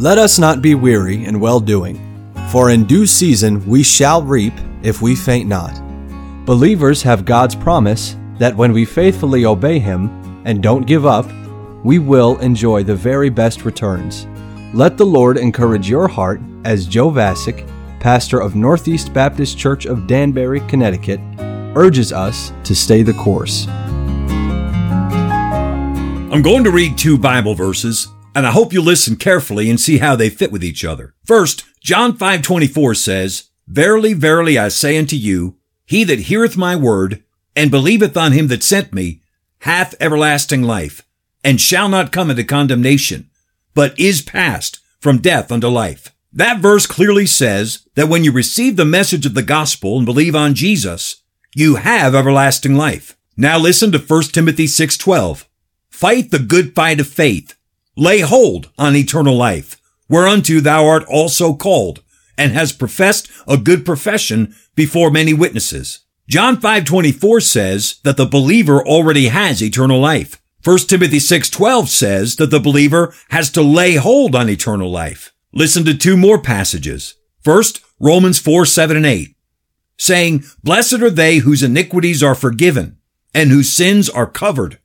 Let us not be weary in well doing, for in due season we shall reap if we faint not. Believers have God's promise that when we faithfully obey Him and don't give up, we will enjoy the very best returns. Let the Lord encourage your heart as Joe Vasick, pastor of Northeast Baptist Church of Danbury, Connecticut, urges us to stay the course. I'm going to read two Bible verses, and I hope you listen carefully and see how they fit with each other. First, John 5:24 says, "Verily, verily I say unto you, he that heareth my word and believeth on him that sent me hath everlasting life, and shall not come into condemnation, but is passed from death unto life." That verse clearly says that when you receive the message of the gospel and believe on Jesus, you have everlasting life. Now listen to 1 Timothy 6:12. Fight the good fight of faith. Lay hold on eternal life, whereunto thou art also called, and has professed a good profession before many witnesses. John 5:24 says that the believer already has eternal life. 1 Timothy 6:12 says that the believer has to lay hold on eternal life. Listen to two more passages. First, Romans 4, 7 and 8, saying, Blessed are they whose iniquities are forgiven and whose sins are covered.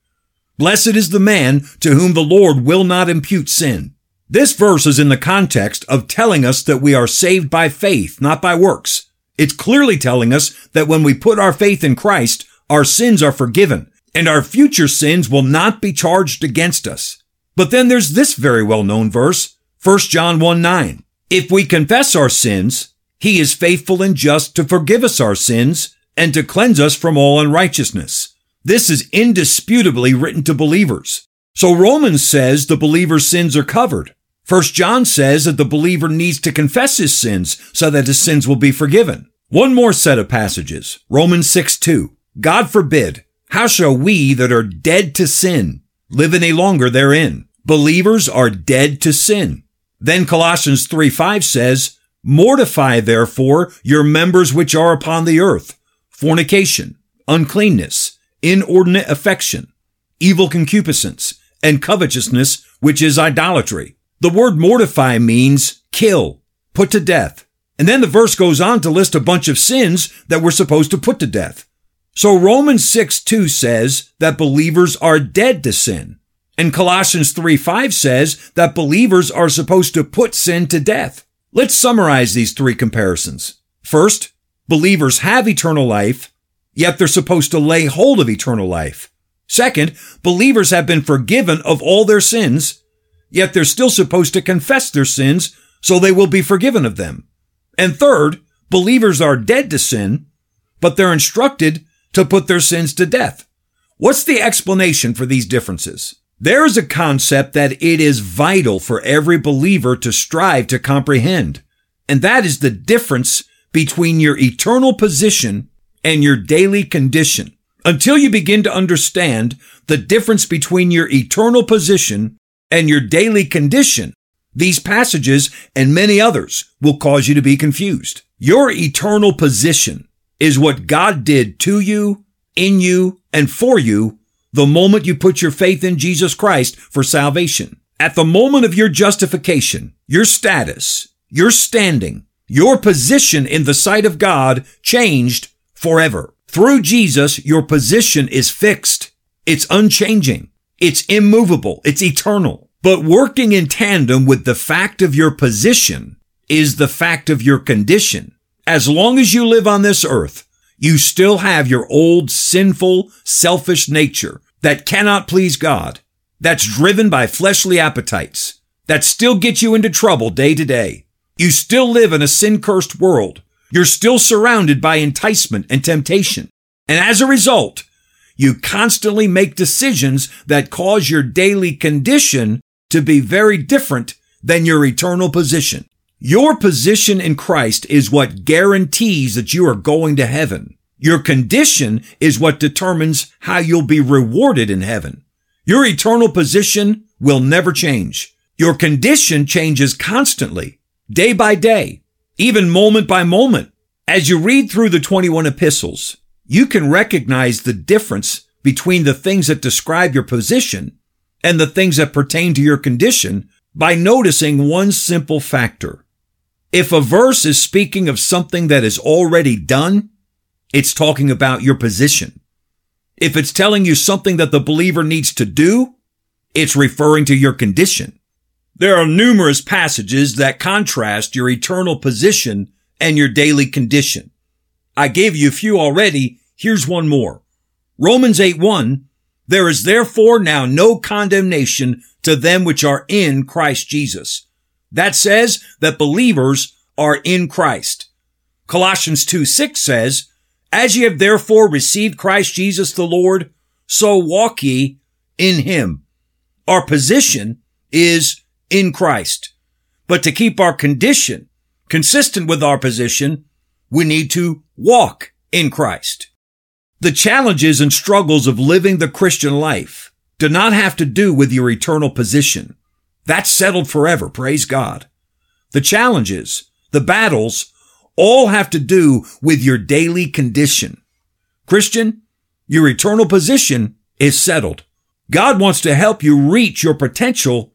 Blessed is the man to whom the Lord will not impute sin. This verse is in the context of telling us that we are saved by faith, not by works. It's clearly telling us that when we put our faith in Christ, our sins are forgiven and our future sins will not be charged against us. But then there's this very well known verse, 1 John 1 9. If we confess our sins, he is faithful and just to forgive us our sins and to cleanse us from all unrighteousness. This is indisputably written to believers. So Romans says the believer's sins are covered. 1 John says that the believer needs to confess his sins so that his sins will be forgiven. One more set of passages. Romans 6 2. God forbid. How shall we that are dead to sin live any longer therein? Believers are dead to sin. Then Colossians 3 5 says, Mortify therefore your members which are upon the earth, fornication, uncleanness, inordinate affection, evil concupiscence, and covetousness, which is idolatry. The word mortify means kill, put to death. And then the verse goes on to list a bunch of sins that we're supposed to put to death. So Romans 6 2 says that believers are dead to sin. And Colossians 3 5 says that believers are supposed to put sin to death. Let's summarize these three comparisons. First, believers have eternal life, yet they're supposed to lay hold of eternal life. Second, believers have been forgiven of all their sins, yet they're still supposed to confess their sins so they will be forgiven of them. And third, believers are dead to sin, but they're instructed to put their sins to death. What's the explanation for these differences? There is a concept that it is vital for every believer to strive to comprehend, and that is the difference between your eternal position and your daily condition. Until you begin to understand the difference between your eternal position and your daily condition, these passages and many others will cause you to be confused. Your eternal position is what God did to you, in you, and for you the moment you put your faith in Jesus Christ for salvation. At the moment of your justification, your status, your standing, your position in the sight of God changed forever. Through Jesus, your position is fixed. It's unchanging. It's immovable. It's eternal. But working in tandem with the fact of your position is the fact of your condition. As long as you live on this earth, you still have your old sinful, selfish nature that cannot please God, that's driven by fleshly appetites, that still gets you into trouble day to day. You still live in a sin cursed world. You're still surrounded by enticement and temptation. And as a result, you constantly make decisions that cause your daily condition to be very different than your eternal position. Your position in Christ is what guarantees that you are going to heaven. Your condition is what determines how you'll be rewarded in heaven. Your eternal position will never change. Your condition changes constantly, day by day, even moment by moment. As you read through the 21 epistles, you can recognize the difference between the things that describe your position and the things that pertain to your condition by noticing one simple factor. If a verse is speaking of something that is already done, it's talking about your position. If it's telling you something that the believer needs to do, it's referring to your condition. There are numerous passages that contrast your eternal position and your daily condition. I gave you a few already. Here's one more. Romans 8 1. There is therefore now no condemnation to them which are in Christ Jesus. That says that believers are in Christ. Colossians 2 6 says, As ye have therefore received Christ Jesus the Lord, so walk ye in him. Our position is in Christ. But to keep our condition consistent with our position, we need to walk in Christ. The challenges and struggles of living the Christian life do not have to do with your eternal position. That's settled forever. Praise God. The challenges, the battles, all have to do with your daily condition. Christian, your eternal position is settled. God wants to help you reach your potential